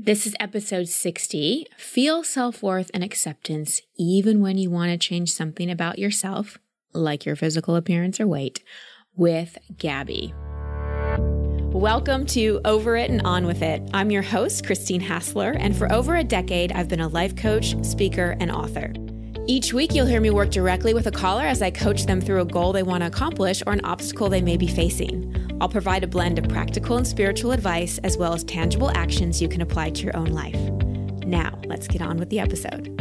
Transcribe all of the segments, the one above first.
This is episode 60 Feel Self Worth and Acceptance Even When You Want to Change Something About Yourself, like your physical appearance or weight, with Gabby. Welcome to Over It and On With It. I'm your host, Christine Hassler, and for over a decade, I've been a life coach, speaker, and author. Each week, you'll hear me work directly with a caller as I coach them through a goal they want to accomplish or an obstacle they may be facing. I'll provide a blend of practical and spiritual advice as well as tangible actions you can apply to your own life. Now, let's get on with the episode.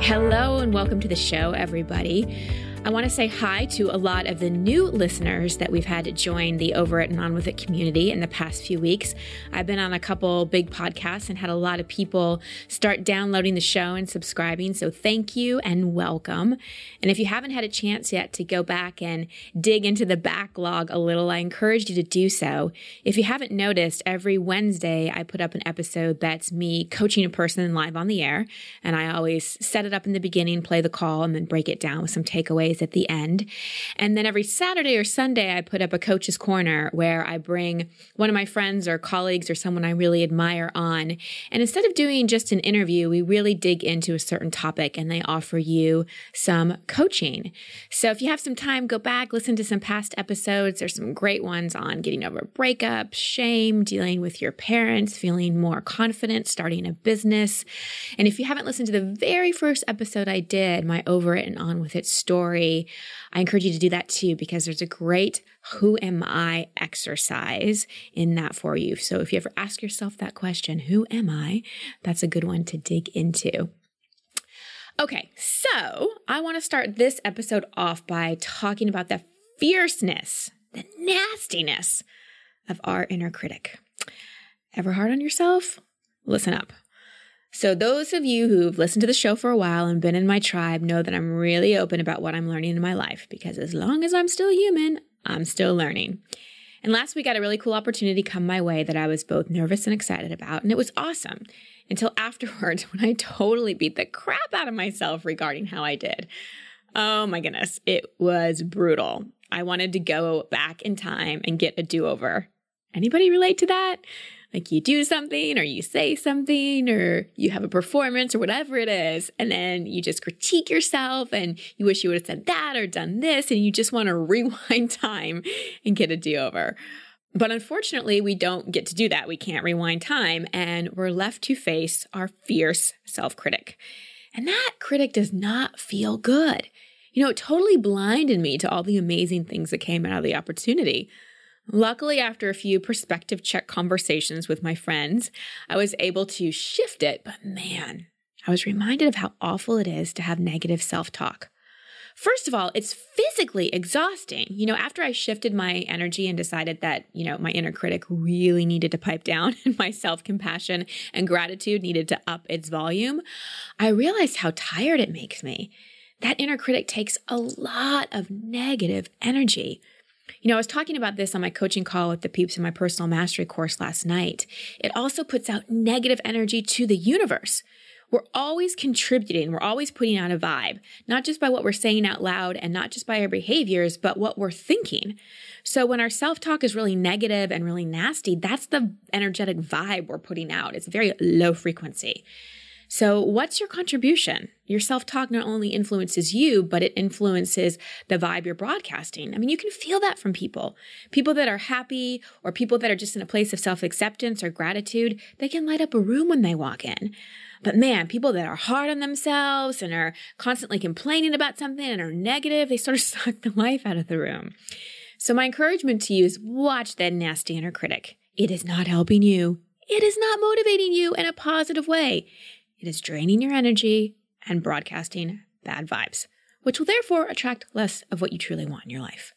Hello, and welcome to the show, everybody. I want to say hi to a lot of the new listeners that we've had join the Over It and On With It community in the past few weeks. I've been on a couple big podcasts and had a lot of people start downloading the show and subscribing. So thank you and welcome. And if you haven't had a chance yet to go back and dig into the backlog a little, I encourage you to do so. If you haven't noticed, every Wednesday I put up an episode that's me coaching a person live on the air. And I always set it up in the beginning, play the call, and then break it down with some takeaways at the end. And then every Saturday or Sunday, I put up a coach's corner where I bring one of my friends or colleagues or someone I really admire on. And instead of doing just an interview, we really dig into a certain topic and they offer you some coaching. So if you have some time, go back, listen to some past episodes. There's some great ones on getting over breakup, shame, dealing with your parents, feeling more confident, starting a business. And if you haven't listened to the very first episode I did, my Over It and On With It story, I encourage you to do that too, because there's a great who am I exercise in that for you. So if you ever ask yourself that question, who am I? That's a good one to dig into. Okay, so I want to start this episode off by talking about the fierceness, the nastiness of our inner critic. Ever hard on yourself? Listen up. So, those of you who've listened to the show for a while and been in my tribe know that I'm really open about what I'm learning in my life because as long as I'm still human, I'm still learning. And last week, I had a really cool opportunity come my way that I was both nervous and excited about, and it was awesome until afterwards when I totally beat the crap out of myself regarding how I did. Oh my goodness, it was brutal. I wanted to go back in time and get a do over. Anybody relate to that? Like you do something or you say something or you have a performance or whatever it is. And then you just critique yourself and you wish you would have said that or done this. And you just want to rewind time and get a do over. But unfortunately, we don't get to do that. We can't rewind time and we're left to face our fierce self critic. And that critic does not feel good. You know, it totally blinded me to all the amazing things that came out of the opportunity. Luckily, after a few perspective check conversations with my friends, I was able to shift it, but man, I was reminded of how awful it is to have negative self talk. First of all, it's physically exhausting. You know, after I shifted my energy and decided that, you know, my inner critic really needed to pipe down and my self compassion and gratitude needed to up its volume, I realized how tired it makes me. That inner critic takes a lot of negative energy. You know, I was talking about this on my coaching call with the peeps in my personal mastery course last night. It also puts out negative energy to the universe. We're always contributing. We're always putting out a vibe, not just by what we're saying out loud and not just by our behaviors, but what we're thinking. So when our self talk is really negative and really nasty, that's the energetic vibe we're putting out. It's very low frequency. So, what's your contribution? Your self talk not only influences you, but it influences the vibe you're broadcasting. I mean, you can feel that from people. People that are happy or people that are just in a place of self acceptance or gratitude, they can light up a room when they walk in. But man, people that are hard on themselves and are constantly complaining about something and are negative, they sort of suck the life out of the room. So, my encouragement to you is watch that nasty inner critic. It is not helping you. It is not motivating you in a positive way. It is draining your energy and broadcasting bad vibes, which will therefore attract less of what you truly want in your life.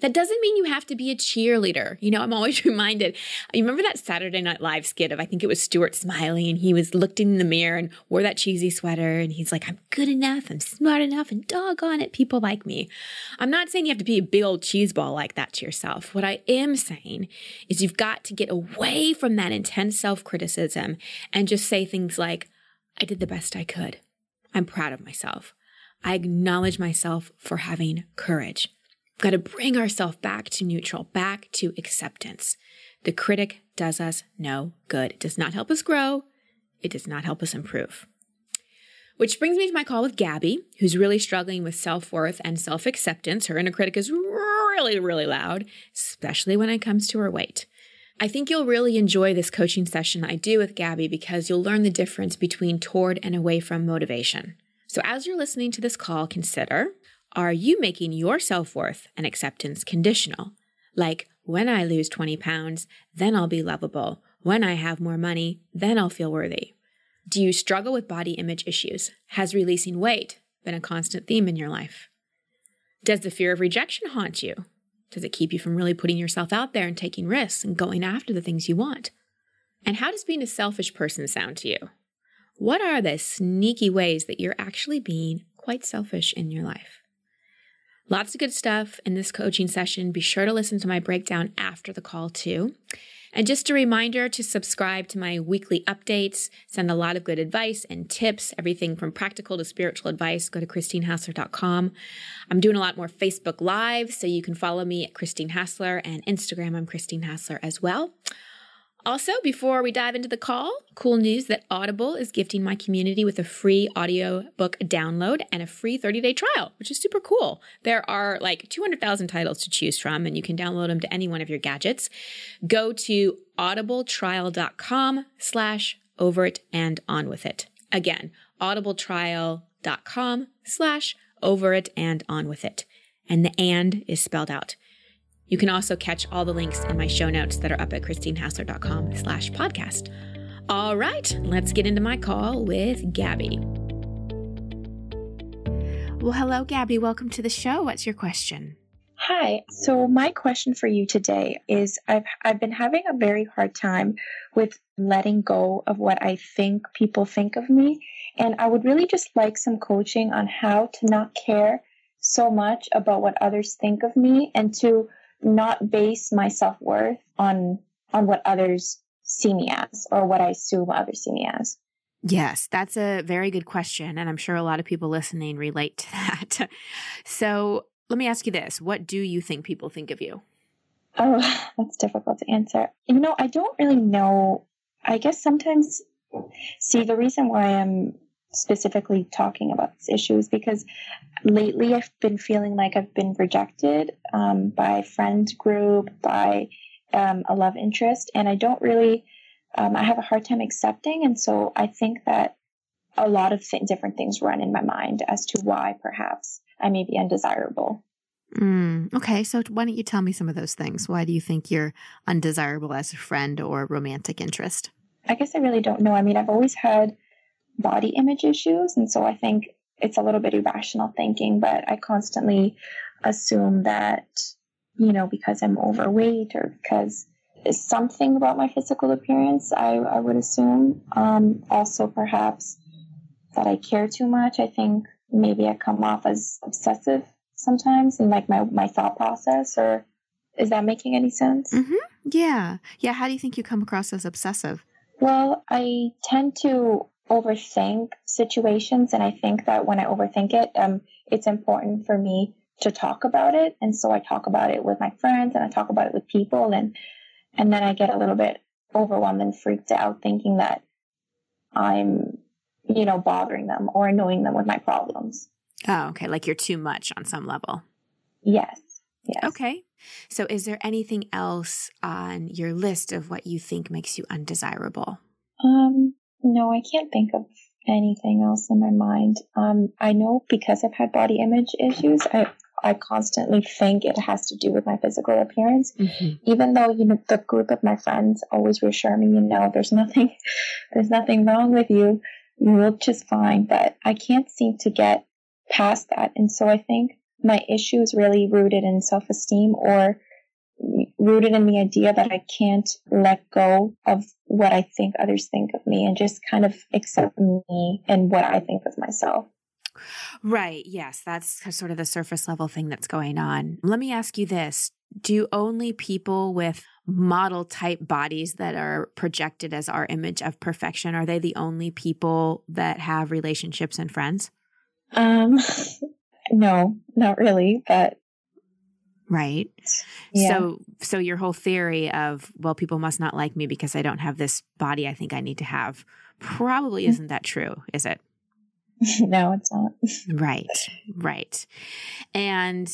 That doesn't mean you have to be a cheerleader. You know, I'm always reminded. You remember that Saturday Night Live skit of I think it was Stuart Smiley, and he was looked in the mirror and wore that cheesy sweater, and he's like, "I'm good enough, I'm smart enough, and doggone it, people like me." I'm not saying you have to be a big old cheeseball like that to yourself. What I am saying is you've got to get away from that intense self criticism and just say things like, I did the best I could. I'm proud of myself. I acknowledge myself for having courage. We've Got to bring ourselves back to neutral, back to acceptance. The critic does us no good. It does not help us grow. It does not help us improve. Which brings me to my call with Gabby, who's really struggling with self worth and self acceptance. Her inner critic is really, really loud, especially when it comes to her weight. I think you'll really enjoy this coaching session I do with Gabby because you'll learn the difference between toward and away from motivation. So, as you're listening to this call, consider are you making your self worth and acceptance conditional? Like, when I lose 20 pounds, then I'll be lovable. When I have more money, then I'll feel worthy. Do you struggle with body image issues? Has releasing weight been a constant theme in your life? Does the fear of rejection haunt you? Does it keep you from really putting yourself out there and taking risks and going after the things you want? And how does being a selfish person sound to you? What are the sneaky ways that you're actually being quite selfish in your life? Lots of good stuff in this coaching session. Be sure to listen to my breakdown after the call, too. And just a reminder to subscribe to my weekly updates, send a lot of good advice and tips, everything from practical to spiritual advice. Go to ChristineHassler.com. I'm doing a lot more Facebook Live, so you can follow me at Christine Hassler and Instagram, I'm Christine Hassler as well. Also, before we dive into the call, cool news that Audible is gifting my community with a free audiobook download and a free 30 day trial, which is super cool. There are like 200,000 titles to choose from, and you can download them to any one of your gadgets. Go to audibletrial.com slash over it and on with it. Again, audibletrial.com slash over it and on with it. And the and is spelled out. You can also catch all the links in my show notes that are up at christinehassler.com slash podcast. All right, let's get into my call with Gabby. Well, hello, Gabby. Welcome to the show. What's your question? Hi. So my question for you today is I've I've been having a very hard time with letting go of what I think people think of me and I would really just like some coaching on how to not care so much about what others think of me and to not base my self-worth on on what others see me as or what I assume others see me as. Yes, that's a very good question. And I'm sure a lot of people listening relate to that. so let me ask you this What do you think people think of you? Oh, that's difficult to answer. You know, I don't really know. I guess sometimes, see, the reason why I'm specifically talking about this issue is because lately I've been feeling like I've been rejected um, by friend group, by um, a love interest, and I don't really, um, I have a hard time accepting. And so I think that a lot of th- different things run in my mind as to why perhaps I may be undesirable. Mm, okay, so why don't you tell me some of those things? Why do you think you're undesirable as a friend or romantic interest? I guess I really don't know. I mean, I've always had body image issues. And so I think it's a little bit irrational thinking, but I constantly assume that, you know, because I'm overweight or because something about my physical appearance, I, I would assume. Um, also, perhaps that I care too much. I think maybe I come off as obsessive sometimes in like my, my thought process or is that making any sense? Mm-hmm. Yeah. Yeah. How do you think you come across as obsessive? Well, I tend to overthink situations. And I think that when I overthink it, um, it's important for me to talk about it. And so I talk about it with my friends and I talk about it with people and, and then I get a little bit overwhelmed and freaked out thinking that I'm, you know, bothering them or annoying them with my problems. Oh, okay. Like you're too much on some level. Yes. Yes. Okay. So is there anything else on your list of what you think makes you undesirable? Um, no, I can't think of anything else in my mind. Um, I know because I've had body image issues, I I constantly think it has to do with my physical appearance. Mm-hmm. Even though you know the group of my friends always reassure me, you know, there's nothing, there's nothing wrong with you. You look just fine. But I can't seem to get past that, and so I think my issue is really rooted in self-esteem or rooted in the idea that I can't let go of what I think others think of me and just kind of accept me and what I think of myself. Right. Yes. That's sort of the surface level thing that's going on. Let me ask you this Do only people with model type bodies that are projected as our image of perfection are they the only people that have relationships and friends um no not really but right? Yeah. So so your whole theory of well people must not like me because I don't have this body I think I need to have probably mm. isn't that true, is it? no, it's not. right. Right. And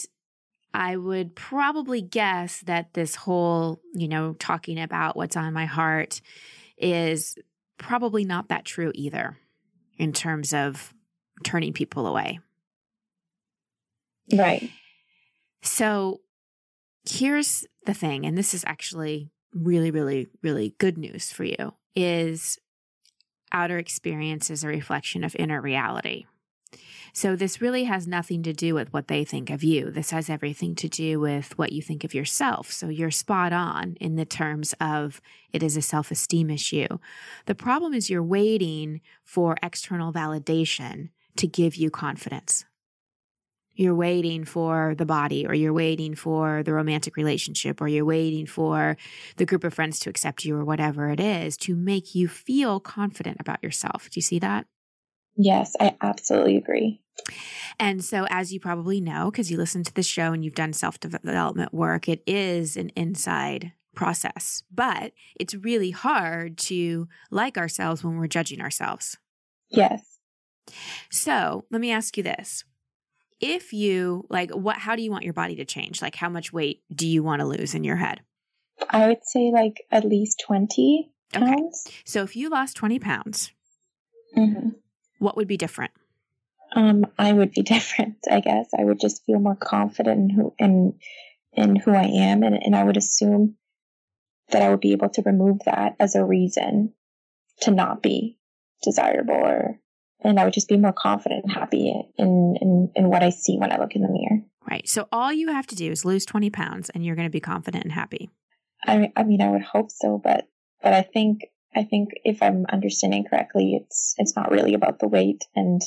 I would probably guess that this whole, you know, talking about what's on my heart is probably not that true either in terms of turning people away. Right. So here's the thing, and this is actually really, really, really good news for you is outer experience is a reflection of inner reality. So, this really has nothing to do with what they think of you. This has everything to do with what you think of yourself. So, you're spot on in the terms of it is a self esteem issue. The problem is you're waiting for external validation to give you confidence. You're waiting for the body, or you're waiting for the romantic relationship, or you're waiting for the group of friends to accept you, or whatever it is to make you feel confident about yourself. Do you see that? Yes, I absolutely agree. And so, as you probably know, because you listen to the show and you've done self development work, it is an inside process, but it's really hard to like ourselves when we're judging ourselves. Yes. So, let me ask you this. If you like what how do you want your body to change? Like how much weight do you want to lose in your head? I would say like at least 20 pounds. Okay. So if you lost 20 pounds, mm-hmm. what would be different? Um, I would be different, I guess. I would just feel more confident in who in in who I am and, and I would assume that I would be able to remove that as a reason to not be desirable or and I would just be more confident and happy in, in in what I see when I look in the mirror. Right. So all you have to do is lose 20 pounds and you're going to be confident and happy. I I mean I would hope so, but but I think I think if I'm understanding correctly, it's it's not really about the weight and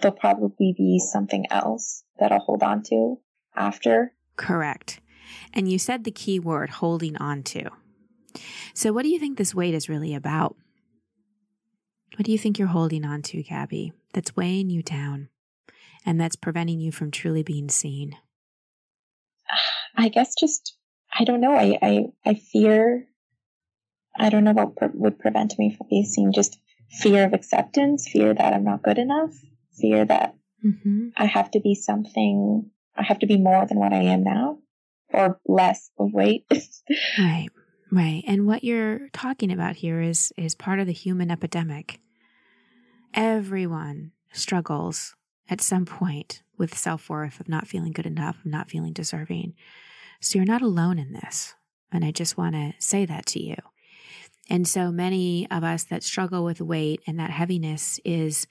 there'll probably be something else that I'll hold on to after. Correct. And you said the key word holding on to. So, what do you think this weight is really about? What do you think you're holding on to, Gabby, that's weighing you down and that's preventing you from truly being seen? I guess just, I don't know. I, I, I fear, I don't know what pre- would prevent me from being seen. Just fear of acceptance, fear that I'm not good enough, fear that mm-hmm. I have to be something, I have to be more than what I am now or less of weight. right. Right. And what you're talking about here is is part of the human epidemic. Everyone struggles at some point with self-worth of not feeling good enough, of not feeling deserving. So you're not alone in this. And I just want to say that to you. And so many of us that struggle with weight and that heaviness is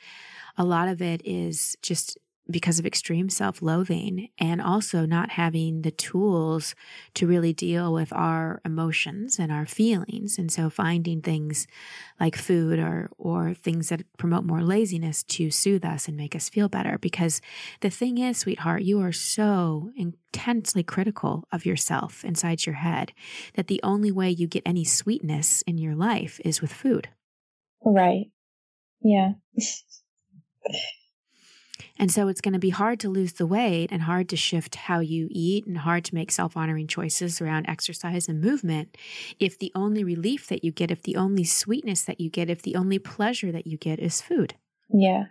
a lot of it is just because of extreme self loathing and also not having the tools to really deal with our emotions and our feelings. And so finding things like food or, or things that promote more laziness to soothe us and make us feel better. Because the thing is, sweetheart, you are so intensely critical of yourself inside your head that the only way you get any sweetness in your life is with food. Right. Yeah. And so it's going to be hard to lose the weight and hard to shift how you eat and hard to make self honoring choices around exercise and movement if the only relief that you get, if the only sweetness that you get, if the only pleasure that you get is food. Yeah.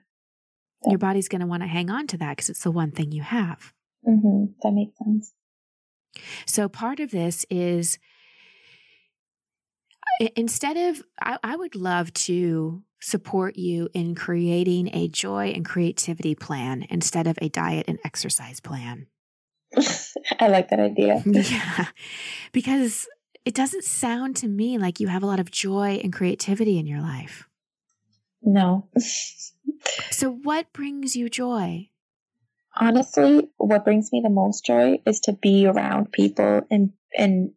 Your body's going to want to hang on to that because it's the one thing you have. Mm-hmm. That makes sense. So part of this is instead of, I, I would love to support you in creating a joy and creativity plan instead of a diet and exercise plan. I like that idea. yeah. Because it doesn't sound to me like you have a lot of joy and creativity in your life. No. so, what brings you joy? Honestly, what brings me the most joy is to be around people and and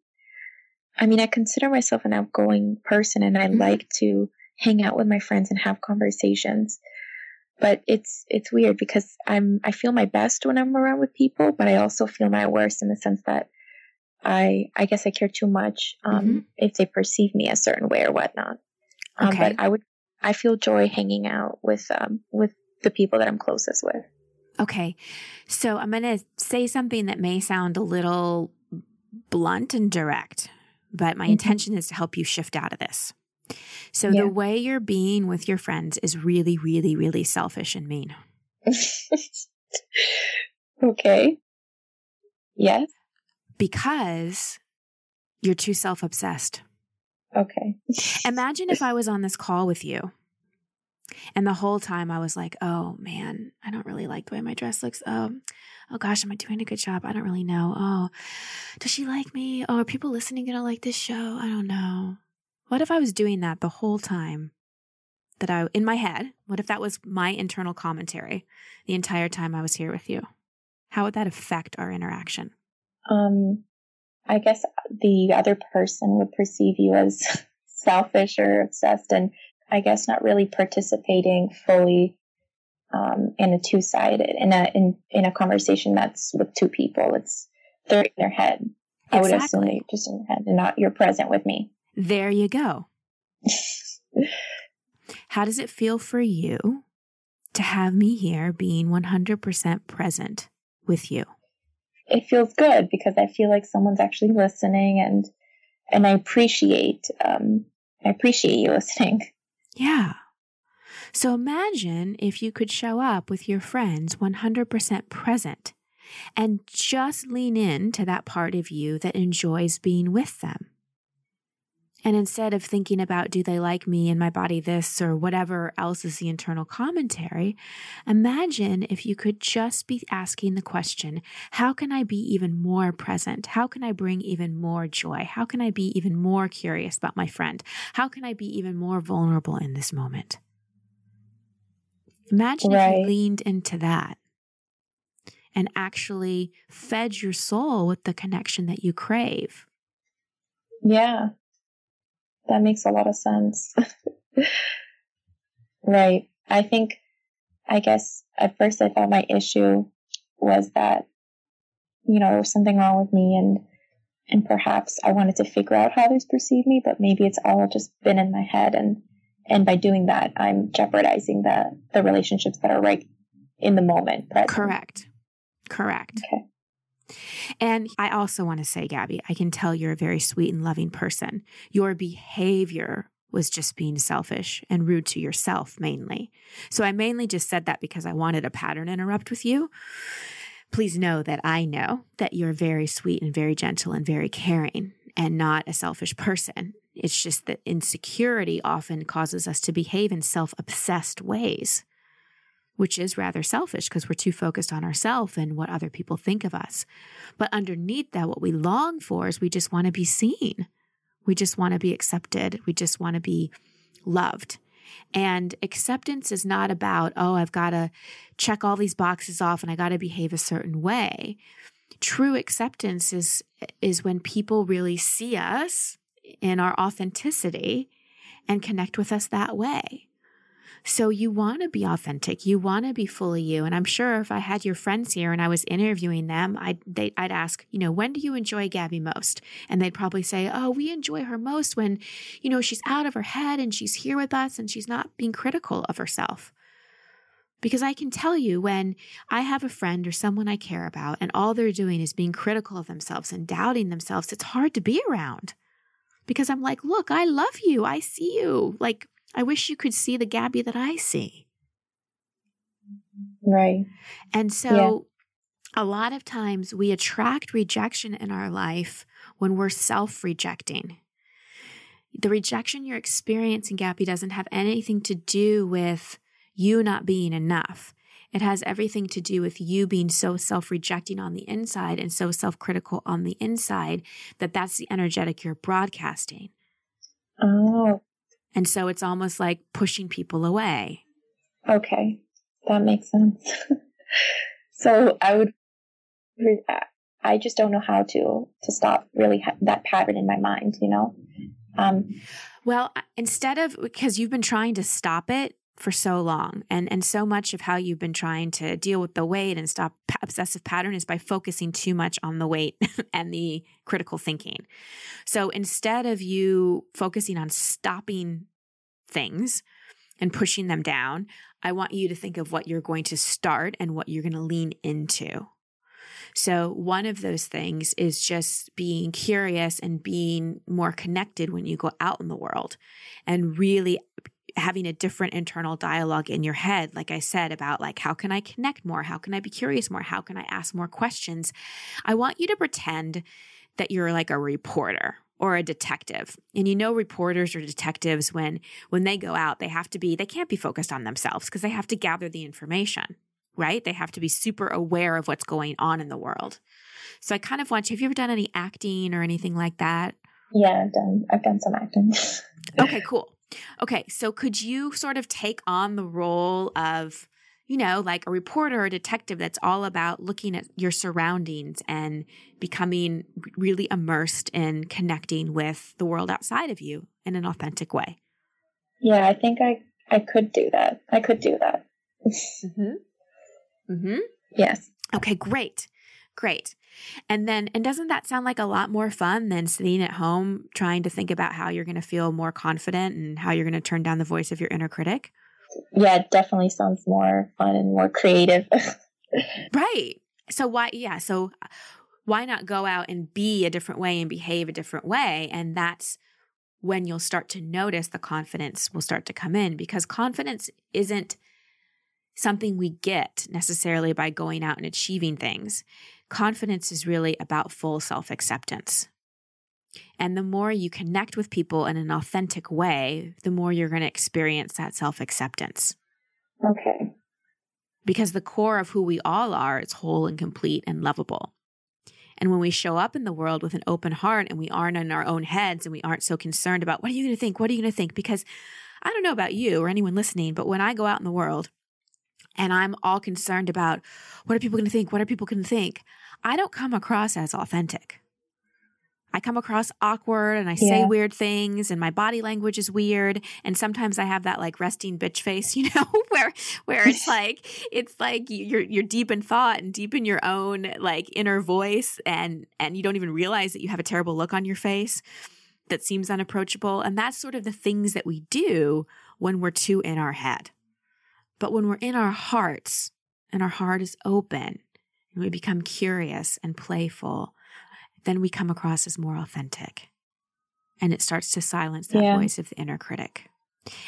I mean, I consider myself an outgoing person and I mm-hmm. like to hang out with my friends and have conversations. But it's it's weird because I'm I feel my best when I'm around with people, but I also feel my worst in the sense that I I guess I care too much um, mm-hmm. if they perceive me a certain way or whatnot. Um, okay. but I would I feel joy hanging out with um, with the people that I'm closest with. Okay. So I'm going to say something that may sound a little blunt and direct, but my mm-hmm. intention is to help you shift out of this. So yeah. the way you're being with your friends is really, really, really selfish and mean. okay. Yes. Because you're too self obsessed. Okay. Imagine if I was on this call with you and the whole time I was like, oh man, I don't really like the way my dress looks. Oh, oh gosh, am I doing a good job? I don't really know. Oh, does she like me? Oh, are people listening to like this show? I don't know. What if I was doing that the whole time that I, in my head, what if that was my internal commentary the entire time I was here with you? How would that affect our interaction? Um, I guess the other person would perceive you as selfish or obsessed and I guess not really participating fully um, in a two sided in a in in a conversation that's with two people. It's they're in their head. Exactly. I would assume just in your head and not you're present with me. There you go. How does it feel for you to have me here being 100% present with you? It feels good because I feel like someone's actually listening and and I appreciate um, I appreciate you listening. Yeah. So imagine if you could show up with your friends 100% present and just lean in to that part of you that enjoys being with them. And instead of thinking about, do they like me and my body this or whatever else is the internal commentary, imagine if you could just be asking the question, how can I be even more present? How can I bring even more joy? How can I be even more curious about my friend? How can I be even more vulnerable in this moment? Imagine right. if you leaned into that and actually fed your soul with the connection that you crave. Yeah that makes a lot of sense. right. I think, I guess at first I thought my issue was that, you know, there was something wrong with me and, and perhaps I wanted to figure out how others perceive me, but maybe it's all just been in my head. And, and by doing that, I'm jeopardizing the, the relationships that are right in the moment. Present. Correct. Correct. Okay. And I also want to say, Gabby, I can tell you're a very sweet and loving person. Your behavior was just being selfish and rude to yourself mainly. So I mainly just said that because I wanted a pattern interrupt with you. Please know that I know that you're very sweet and very gentle and very caring and not a selfish person. It's just that insecurity often causes us to behave in self obsessed ways which is rather selfish because we're too focused on ourselves and what other people think of us. But underneath that, what we long for is we just want to be seen. We just want to be accepted. We just want to be loved. And acceptance is not about, oh, I've got to check all these boxes off and I got to behave a certain way. True acceptance is, is when people really see us in our authenticity and connect with us that way. So you want to be authentic. You want to be fully you. And I'm sure if I had your friends here and I was interviewing them, I'd, they, I'd ask, you know, when do you enjoy Gabby most? And they'd probably say, oh, we enjoy her most when, you know, she's out of her head and she's here with us and she's not being critical of herself. Because I can tell you when I have a friend or someone I care about and all they're doing is being critical of themselves and doubting themselves, it's hard to be around. Because I'm like, look, I love you. I see you. Like, I wish you could see the Gabby that I see. Right. And so yeah. a lot of times we attract rejection in our life when we're self rejecting. The rejection you're experiencing, Gabby, doesn't have anything to do with you not being enough. It has everything to do with you being so self rejecting on the inside and so self critical on the inside that that's the energetic you're broadcasting. Oh, and so it's almost like pushing people away. Okay, that makes sense. so I would, I just don't know how to to stop really ha- that pattern in my mind. You know. Um, well, instead of because you've been trying to stop it for so long and and so much of how you've been trying to deal with the weight and stop obsessive pattern is by focusing too much on the weight and the critical thinking so instead of you focusing on stopping things and pushing them down. I want you to think of what you're going to start and what you're going to lean into. So, one of those things is just being curious and being more connected when you go out in the world and really having a different internal dialogue in your head like i said about like how can i connect more how can i be curious more how can i ask more questions i want you to pretend that you're like a reporter or a detective. And you know reporters or detectives when when they go out, they have to be they can't be focused on themselves because they have to gather the information, right? They have to be super aware of what's going on in the world. So I kind of want you have you ever done any acting or anything like that? Yeah, I've done I've done some acting. okay, cool. Okay, so could you sort of take on the role of you know, like a reporter or a detective that's all about looking at your surroundings and becoming really immersed in connecting with the world outside of you in an authentic way. Yeah, I think I I could do that. I could do that. mhm. Mhm. Yes. Okay, great. Great. And then, and doesn't that sound like a lot more fun than sitting at home trying to think about how you're going to feel more confident and how you're going to turn down the voice of your inner critic? yeah, it definitely sounds more fun and more creative. right. So why yeah, so uh, why not go out and be a different way and behave a different way and that's when you'll start to notice the confidence will start to come in because confidence isn't something we get necessarily by going out and achieving things. Confidence is really about full self acceptance. And the more you connect with people in an authentic way, the more you're going to experience that self acceptance. Okay. Because the core of who we all are is whole and complete and lovable. And when we show up in the world with an open heart and we aren't in our own heads and we aren't so concerned about what are you going to think? What are you going to think? Because I don't know about you or anyone listening, but when I go out in the world and I'm all concerned about what are people going to think? What are people going to think? I don't come across as authentic. I come across awkward and I say weird things and my body language is weird. And sometimes I have that like resting bitch face, you know, where, where it's like, it's like you're, you're deep in thought and deep in your own like inner voice and, and you don't even realize that you have a terrible look on your face that seems unapproachable. And that's sort of the things that we do when we're too in our head. But when we're in our hearts and our heart is open and we become curious and playful then we come across as more authentic. And it starts to silence that yeah. voice of the inner critic.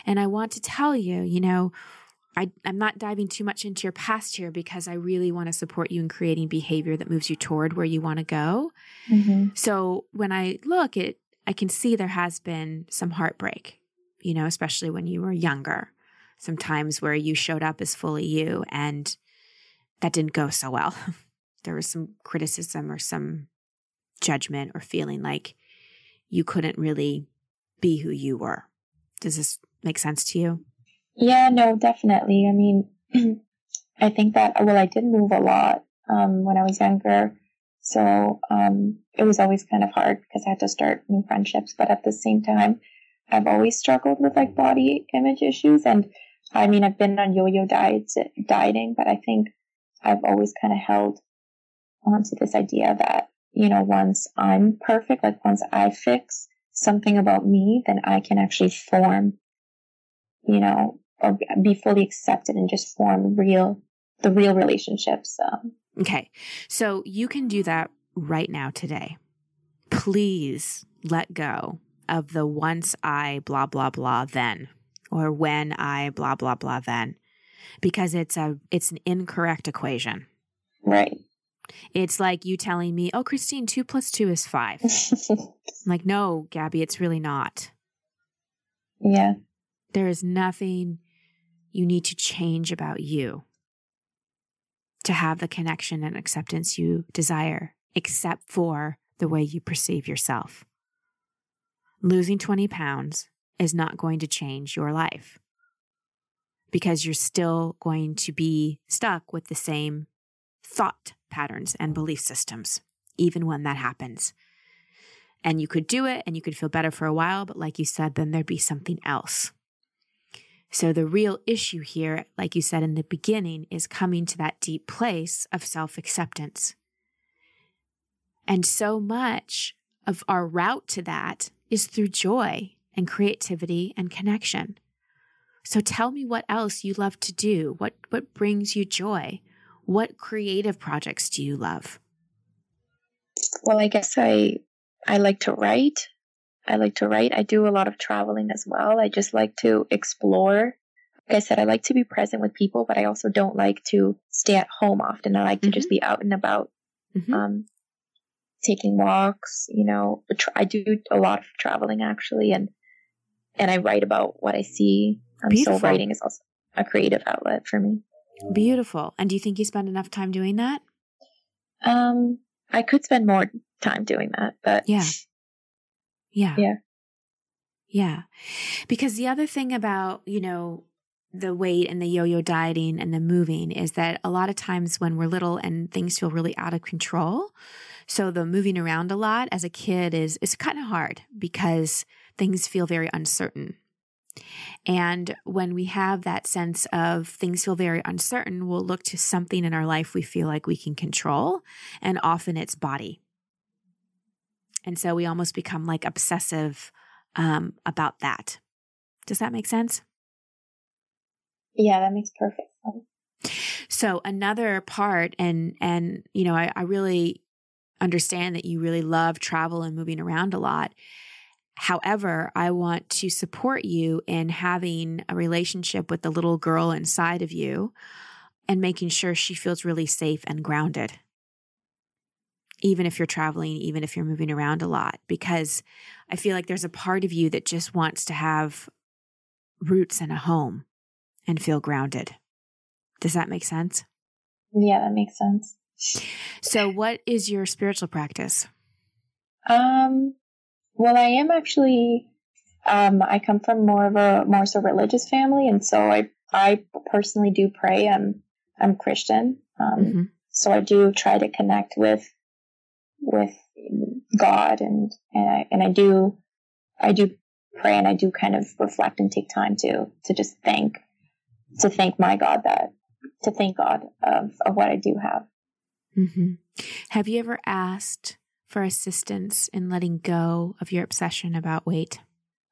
And I want to tell you, you know, I, am not diving too much into your past here because I really want to support you in creating behavior that moves you toward where you want to go. Mm-hmm. So when I look at, I can see there has been some heartbreak, you know, especially when you were younger. Sometimes where you showed up as fully you and that didn't go so well. there was some criticism or some judgment or feeling like you couldn't really be who you were. Does this make sense to you? Yeah, no, definitely. I mean, I think that, well, I did move a lot um, when I was younger. So um, it was always kind of hard because I had to start new friendships. But at the same time, I've always struggled with like body image issues. And I mean, I've been on yo yo diets, dieting, but I think I've always kind of held onto this idea that you know, once I'm perfect, like once I fix something about me, then I can actually form, you know, or be fully accepted and just form real, the real relationships. Um, okay. So you can do that right now today. Please let go of the once I blah, blah, blah, then, or when I blah, blah, blah, then, because it's a, it's an incorrect equation. Right. It's like you telling me, oh, Christine, two plus two is five. Like, no, Gabby, it's really not. Yeah. There is nothing you need to change about you to have the connection and acceptance you desire, except for the way you perceive yourself. Losing 20 pounds is not going to change your life because you're still going to be stuck with the same thought patterns and belief systems, even when that happens. And you could do it and you could feel better for a while, but like you said, then there'd be something else. So, the real issue here, like you said in the beginning, is coming to that deep place of self acceptance. And so much of our route to that is through joy and creativity and connection. So tell me what else you love to do. What what brings you joy? What creative projects do you love? Well, I guess I I like to write. I like to write. I do a lot of traveling as well. I just like to explore. Like I said, I like to be present with people, but I also don't like to stay at home often. I like to mm-hmm. just be out and about, mm-hmm. um, taking walks. You know, I do a lot of traveling actually, and and I write about what I see. Um, so writing is also a creative outlet for me. Beautiful. And do you think you spend enough time doing that? Um, I could spend more time doing that, but yeah, yeah, yeah, yeah. Because the other thing about you know the weight and the yo-yo dieting and the moving is that a lot of times when we're little and things feel really out of control, so the moving around a lot as a kid is is kind of hard because things feel very uncertain. And when we have that sense of things feel very uncertain, we'll look to something in our life we feel like we can control. And often it's body. And so we almost become like obsessive um, about that. Does that make sense? Yeah, that makes perfect sense. So another part, and and you know, I, I really understand that you really love travel and moving around a lot. However, I want to support you in having a relationship with the little girl inside of you and making sure she feels really safe and grounded. Even if you're traveling, even if you're moving around a lot, because I feel like there's a part of you that just wants to have roots and a home and feel grounded. Does that make sense? Yeah, that makes sense. So, what is your spiritual practice? Um, well, I am actually. Um, I come from more of a more so religious family, and so I I personally do pray. I'm I'm Christian, um, mm-hmm. so I do try to connect with with God, and and I and I do I do pray, and I do kind of reflect and take time to to just thank to thank my God that to thank God of of what I do have. Mm-hmm. Have you ever asked for assistance in letting go of your obsession about weight?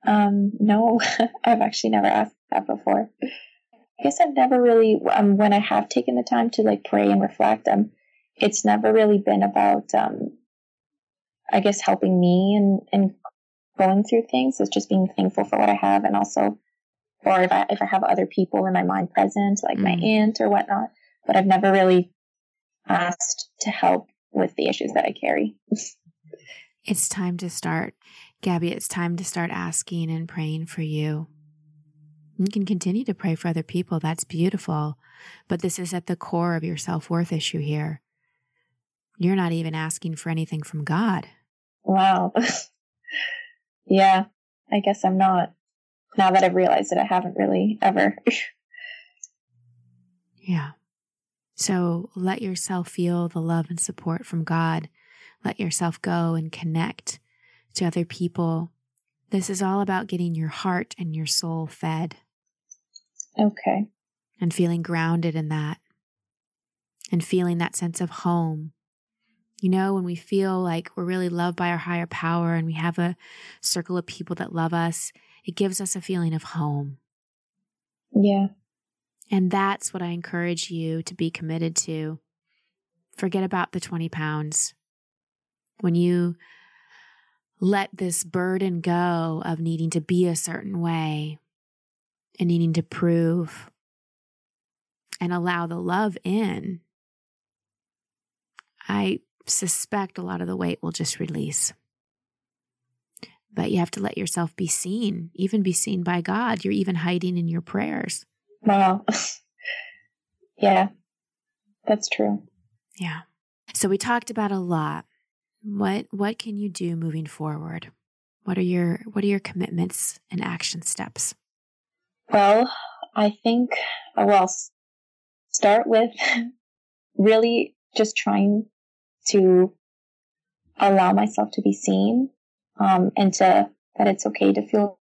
Um, no, I've actually never asked that before. I guess I've never really, um, when I have taken the time to like pray and reflect, um, it's never really been about, um, I guess helping me and, and going through things. It's just being thankful for what I have and also, or if I, if I have other people in my mind present, like mm. my aunt or whatnot, but I've never really asked to help with the issues that I carry. it's time to start. Gabby, it's time to start asking and praying for you. You can continue to pray for other people. That's beautiful. But this is at the core of your self worth issue here. You're not even asking for anything from God. Wow. yeah, I guess I'm not. Now that I've realized it, I haven't really ever. yeah. So let yourself feel the love and support from God. Let yourself go and connect to other people. This is all about getting your heart and your soul fed. Okay. And feeling grounded in that. And feeling that sense of home. You know, when we feel like we're really loved by our higher power and we have a circle of people that love us, it gives us a feeling of home. Yeah. And that's what I encourage you to be committed to. Forget about the 20 pounds. When you let this burden go of needing to be a certain way and needing to prove and allow the love in, I suspect a lot of the weight will just release. But you have to let yourself be seen, even be seen by God. You're even hiding in your prayers. Wow. yeah, that's true. Yeah. So we talked about a lot. What what can you do moving forward? What are your what are your commitments and action steps? Well, I think uh, well start with really just trying to allow myself to be seen um, and to that it's okay to feel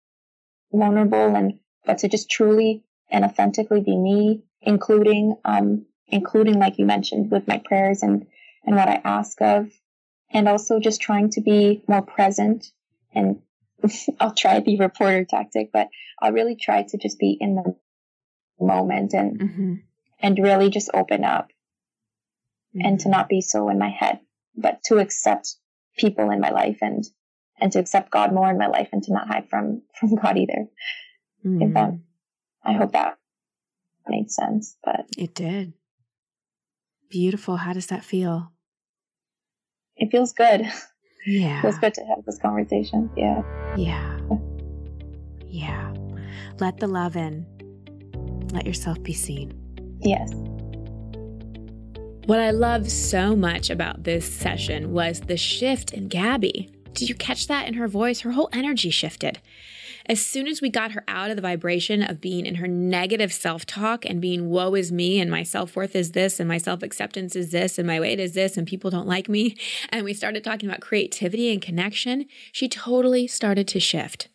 vulnerable and but to just truly and authentically be me, including, um, including, like you mentioned, with my prayers and, and what I ask of, and also just trying to be more present and I'll try the reporter tactic, but I'll really try to just be in the moment and mm-hmm. and really just open up mm-hmm. and to not be so in my head, but to accept people in my life and and to accept God more in my life and to not hide from from God either. Mm-hmm. If that, I hope that made sense, but it did. Beautiful. How does that feel? It feels good. Yeah. It feels good to have this conversation. Yeah. Yeah. Yeah. Let the love in. Let yourself be seen. Yes. What I loved so much about this session was the shift in Gabby. Did you catch that in her voice? Her whole energy shifted. As soon as we got her out of the vibration of being in her negative self talk and being, woe is me, and my self worth is this, and my self acceptance is this, and my weight is this, and people don't like me, and we started talking about creativity and connection, she totally started to shift.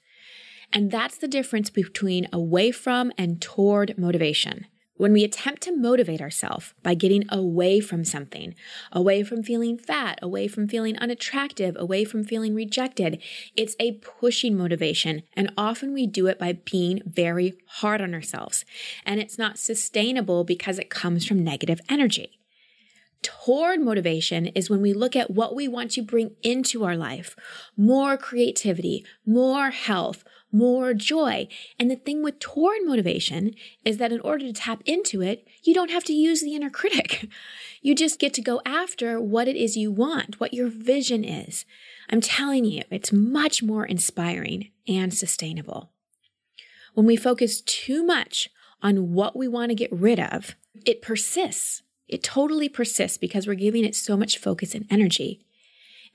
And that's the difference between away from and toward motivation. When we attempt to motivate ourselves by getting away from something, away from feeling fat, away from feeling unattractive, away from feeling rejected, it's a pushing motivation. And often we do it by being very hard on ourselves. And it's not sustainable because it comes from negative energy. Toward motivation is when we look at what we want to bring into our life more creativity, more health, more joy. And the thing with toward motivation is that in order to tap into it, you don't have to use the inner critic. You just get to go after what it is you want, what your vision is. I'm telling you, it's much more inspiring and sustainable. When we focus too much on what we want to get rid of, it persists. It totally persists because we're giving it so much focus and energy.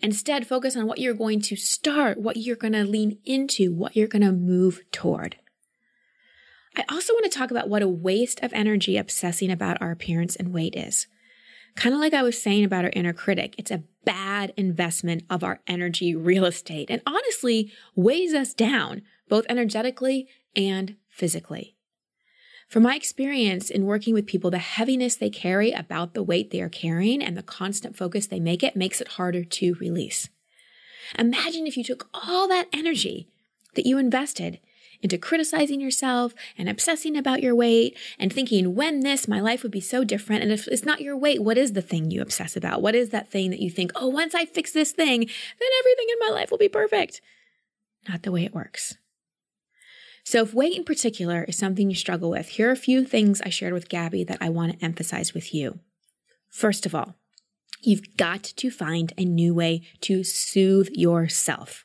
Instead, focus on what you're going to start, what you're going to lean into, what you're going to move toward. I also want to talk about what a waste of energy obsessing about our appearance and weight is. Kind of like I was saying about our inner critic, it's a bad investment of our energy real estate and honestly weighs us down, both energetically and physically. From my experience in working with people, the heaviness they carry about the weight they are carrying and the constant focus they make it makes it harder to release. Imagine if you took all that energy that you invested into criticizing yourself and obsessing about your weight and thinking, when this, my life would be so different. And if it's not your weight, what is the thing you obsess about? What is that thing that you think, oh, once I fix this thing, then everything in my life will be perfect? Not the way it works. So, if weight in particular is something you struggle with, here are a few things I shared with Gabby that I want to emphasize with you. First of all, you've got to find a new way to soothe yourself.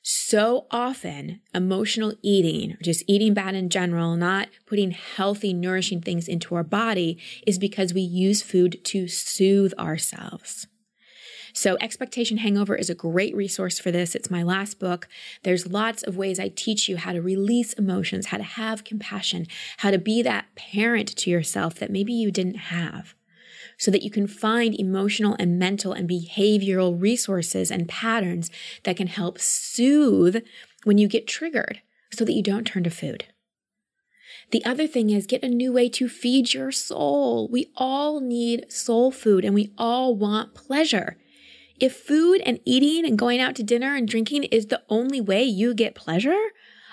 So often, emotional eating, or just eating bad in general, not putting healthy, nourishing things into our body, is because we use food to soothe ourselves. So, Expectation Hangover is a great resource for this. It's my last book. There's lots of ways I teach you how to release emotions, how to have compassion, how to be that parent to yourself that maybe you didn't have so that you can find emotional and mental and behavioral resources and patterns that can help soothe when you get triggered so that you don't turn to food. The other thing is get a new way to feed your soul. We all need soul food and we all want pleasure. If food and eating and going out to dinner and drinking is the only way you get pleasure,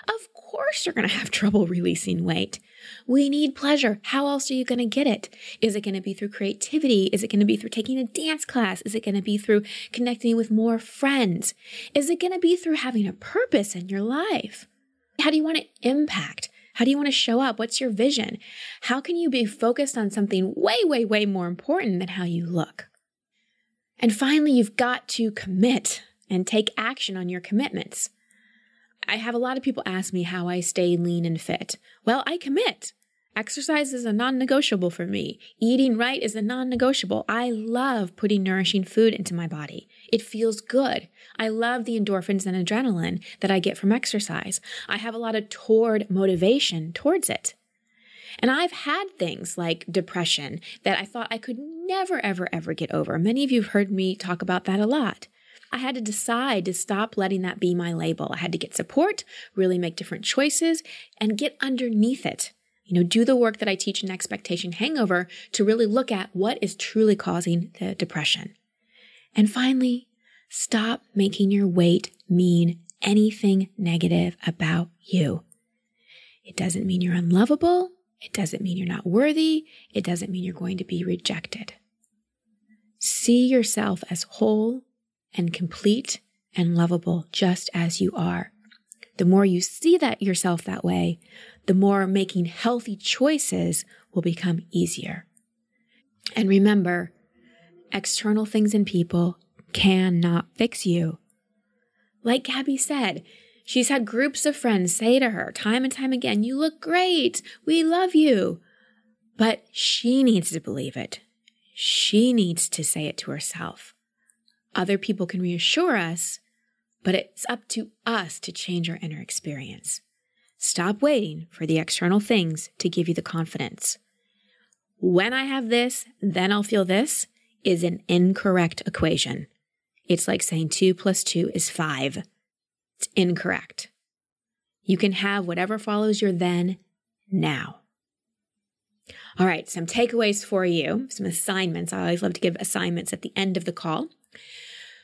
of course you're going to have trouble releasing weight. We need pleasure. How else are you going to get it? Is it going to be through creativity? Is it going to be through taking a dance class? Is it going to be through connecting with more friends? Is it going to be through having a purpose in your life? How do you want to impact? How do you want to show up? What's your vision? How can you be focused on something way, way, way more important than how you look? And finally, you've got to commit and take action on your commitments. I have a lot of people ask me how I stay lean and fit. Well, I commit. Exercise is a non negotiable for me. Eating right is a non negotiable. I love putting nourishing food into my body. It feels good. I love the endorphins and adrenaline that I get from exercise. I have a lot of toward motivation towards it. And I've had things like depression that I thought I could never, ever, ever get over. Many of you have heard me talk about that a lot. I had to decide to stop letting that be my label. I had to get support, really make different choices, and get underneath it. You know, do the work that I teach in Expectation Hangover to really look at what is truly causing the depression. And finally, stop making your weight mean anything negative about you. It doesn't mean you're unlovable. It doesn't mean you're not worthy. It doesn't mean you're going to be rejected. See yourself as whole and complete and lovable just as you are. The more you see that yourself that way, the more making healthy choices will become easier. And remember, external things and people cannot fix you. Like Gabby said, she's had groups of friends say to her time and time again, You look great. We love you. But she needs to believe it. She needs to say it to herself. Other people can reassure us, but it's up to us to change our inner experience. Stop waiting for the external things to give you the confidence. When I have this, then I'll feel this is an incorrect equation. It's like saying two plus two is five. It's incorrect. You can have whatever follows your then now. All right, some takeaways for you, some assignments. I always love to give assignments at the end of the call.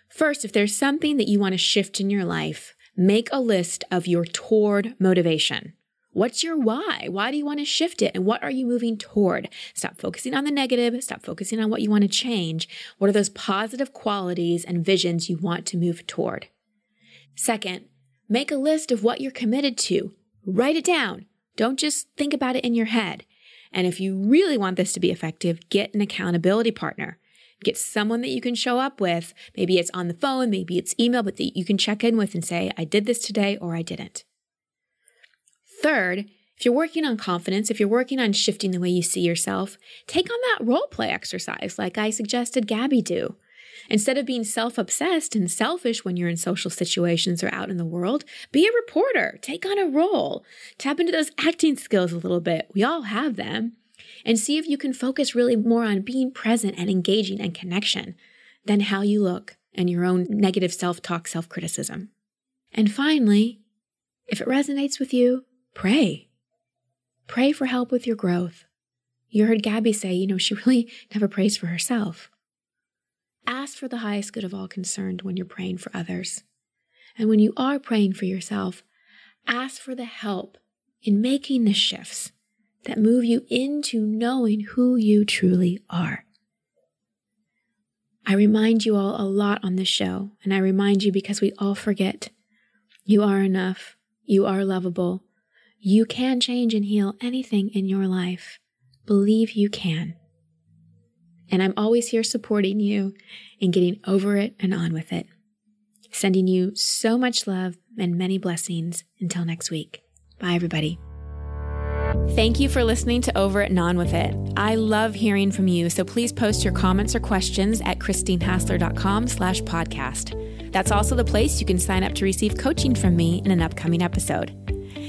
First, if there's something that you want to shift in your life, make a list of your toward motivation. What's your why? Why do you want to shift it? And what are you moving toward? Stop focusing on the negative. Stop focusing on what you want to change. What are those positive qualities and visions you want to move toward? Second, make a list of what you're committed to. Write it down. Don't just think about it in your head. And if you really want this to be effective, get an accountability partner. Get someone that you can show up with. Maybe it's on the phone, maybe it's email, but that you can check in with and say, I did this today or I didn't. Third, if you're working on confidence, if you're working on shifting the way you see yourself, take on that role play exercise like I suggested Gabby do. Instead of being self obsessed and selfish when you're in social situations or out in the world, be a reporter. Take on a role. Tap into those acting skills a little bit. We all have them. And see if you can focus really more on being present and engaging and connection than how you look and your own negative self talk, self criticism. And finally, if it resonates with you, Pray. Pray for help with your growth. You heard Gabby say, you know, she really never prays for herself. Ask for the highest good of all concerned when you're praying for others. And when you are praying for yourself, ask for the help in making the shifts that move you into knowing who you truly are. I remind you all a lot on this show, and I remind you because we all forget. You are enough. You are lovable. You can change and heal anything in your life. Believe you can. And I'm always here supporting you in getting over it and on with it. Sending you so much love and many blessings until next week. Bye, everybody. Thank you for listening to Over It and On With It. I love hearing from you, so please post your comments or questions at christinehassler.com slash podcast. That's also the place you can sign up to receive coaching from me in an upcoming episode.